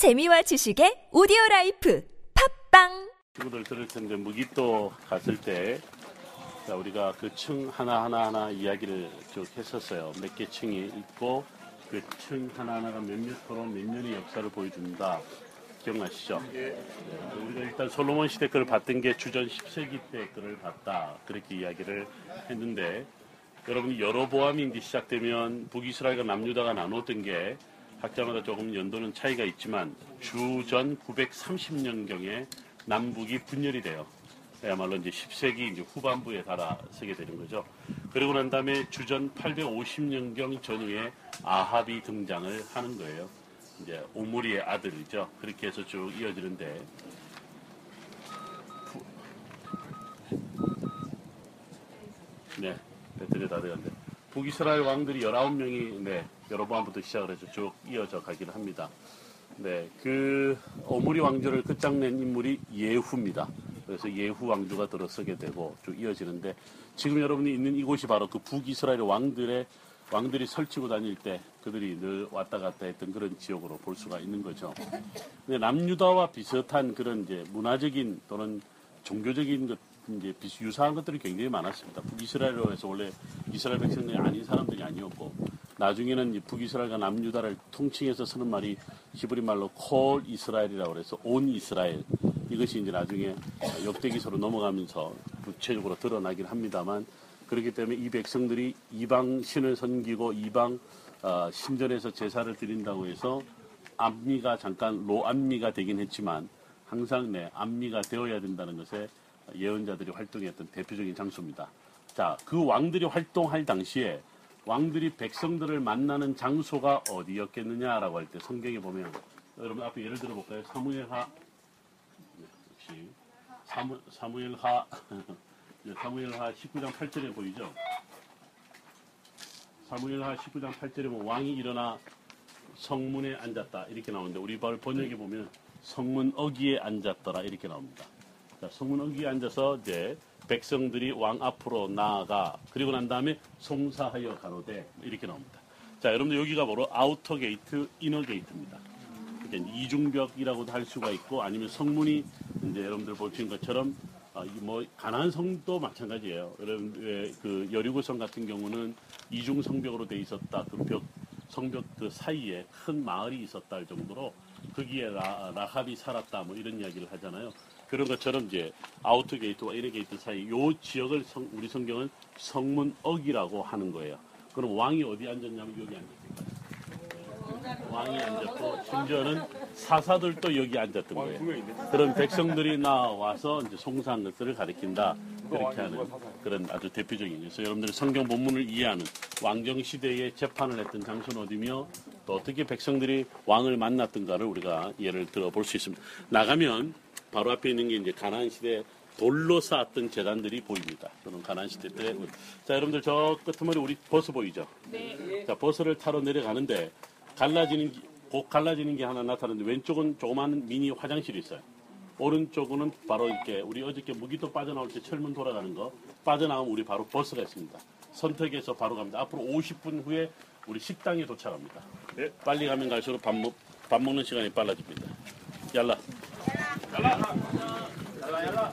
재미와 지식의 오디오 life 팟빵 친구들 들을 텐데 므깃도 갔을 때 자, 우리가 그 층 하나 하나 하나 이야기를 쭉 했었어요. 몇 개 층이 있고 그 층 하나 하나가 몇몇 호로 몇 년의 역사를 보여준다. 기억나시죠? 네, 우리가 일단 솔로몬 시대 거를 봤던 게 주전 10세기 때 거를 봤다. 그렇게 이야기를 했는데 여러분이 여로보암이 이제 시작되면 북이스라엘과 남유다가 나눴던 게 학자마다 조금 연도는 차이가 있지만 주전 930년경에 남북이 분열이 돼요. 그야말로 이제 10세기 이제 후반부에 달아서게 되는 거죠. 그리고 난 다음에 주전 850년경 전후에 아합이 등장을 하는 거예요. 이제 오므리의 아들이죠. 그렇게 해서 쭉 이어지는데 부- 네, 배터리 다 되었는데 북이스라엘 왕들이 19명이 네, 여로보암부터 시작을 해서 쭉 이어져 가기를 합니다. 네, 그 오므리 왕조를 끝장낸 인물이 예후입니다. 그래서 예후 왕조가 들어서게 되고 쭉 이어지는데 지금 여러분이 있는 이곳이 바로 그 북이스라엘 왕들의 왕들이 설치고 다닐 때 그들이 늘 왔다 갔다 했던 그런 지역으로 볼 수가 있는 거죠. 근데 남유다와 비슷한 그런 이제 문화적인 또는 종교적인 것 이제 비슷 유사한 것들이 굉장히 많았습니다. 북이스라엘에서 원래 이스라엘 백성들이 아닌 사람들이 아니었고 나중에는 이 북이스라엘과 남유다를 통칭해서 쓰는 말이 히브리 말로 콜 이스라엘이라고 해서 온 이스라엘 이것이 이제 나중에 역대기서로 넘어가면서 구체적으로 드러나긴 합니다만 그렇기 때문에 이 백성들이 이방 신을 섬기고 이방 어, 신전에서 제사를 드린다고 해서 암미가 잠깐 로암미가 되긴 했지만 항상 내 암미가 되어야 된다는 것에 예언자들이 활동했던 대표적인 장소입니다. 자, 그 왕들이 활동할 당시에 왕들이 백성들을 만나는 장소가 어디였겠느냐라고 할 때 성경에 보면 여러분 앞에 예를 들어 볼까요? 사무엘하 네, 역시 사무, 사무엘하 네, 사무엘하 19장 8절에 보이죠? 사무엘하 19장 8절에 보면 왕이 일어나 성문에 앉았다 이렇게 나오는데 우리말 번역에 보면 성문 어귀에 앉았더라 이렇게 나옵니다. 자, 성문 어귀에 앉아서 이제 백성들이 왕 앞으로 나아가 그리고 난 다음에 송사하여 가로되 이렇게 나옵니다. 자, 여러분들 여기가 바로 outer gate, inner gate입니다. 이중벽이라고도 할 수가 있고 아니면 성문이 이제 여러분들 보신 것처럼 아, 이뭐 가나안 성도 마찬가지예요. 여러분 왜그 여리고성 같은 경우는 이중 성벽으로 돼 있었다. 그 벽 성벽 그 사이에 큰 마을이 있었다 할 정도로 거기에 라, 라합이 살았다 뭐 이런 이야기를 하잖아요. 그런 것처럼 이제 outer gate와 inner gate 사이 요 지역을 성- 우리 성경은 성문 어귀라고 하는 거예요. 그럼 왕이 어디 앉았냐면 여기 앉았어요. 왕이 앉았고 심지어는 사사들도 여기 앉았던 거예요. 그런 백성들이 나와서 이제 송사한 것들을 가리킨다. 그렇게 하는 그런 아주 대표적인 그래서 여러분들이 성경 본문을 이해하는 왕정 시대에 재판을 했던 장소는 어디며 또 어떻게 백성들이 왕을 만났던가를 우리가 예를 들어 볼 수 있습니다. 나가면 바로 앞에 있는 게 이제 가나안 시대 돌로 쌓았던 재단들이 보입니다. 저는 가나안 시대 때. 자, 여러분들 저 끝머리 우리 버스 보이죠? 자, 버스를 타러 내려가는데 갈라지는 기- 곧 갈라지는 게 하나 나타나는데 왼쪽은 조그마한 미니 화장실이 있어요. 오른쪽은 바로 이렇게 우리 어저께 무기도 빠져나올 때 철문 돌아가는 거 빠져나오면 우리 바로 버스가 있습니다. 선택해서 바로 갑니다. 앞으로 50분 후에 우리 식당에 도착합니다. 빨리 가면 갈수록 밥, 먹, 밥 먹는 시간이 빨라집니다. 얄라. 얄라. 얄라, 얄라.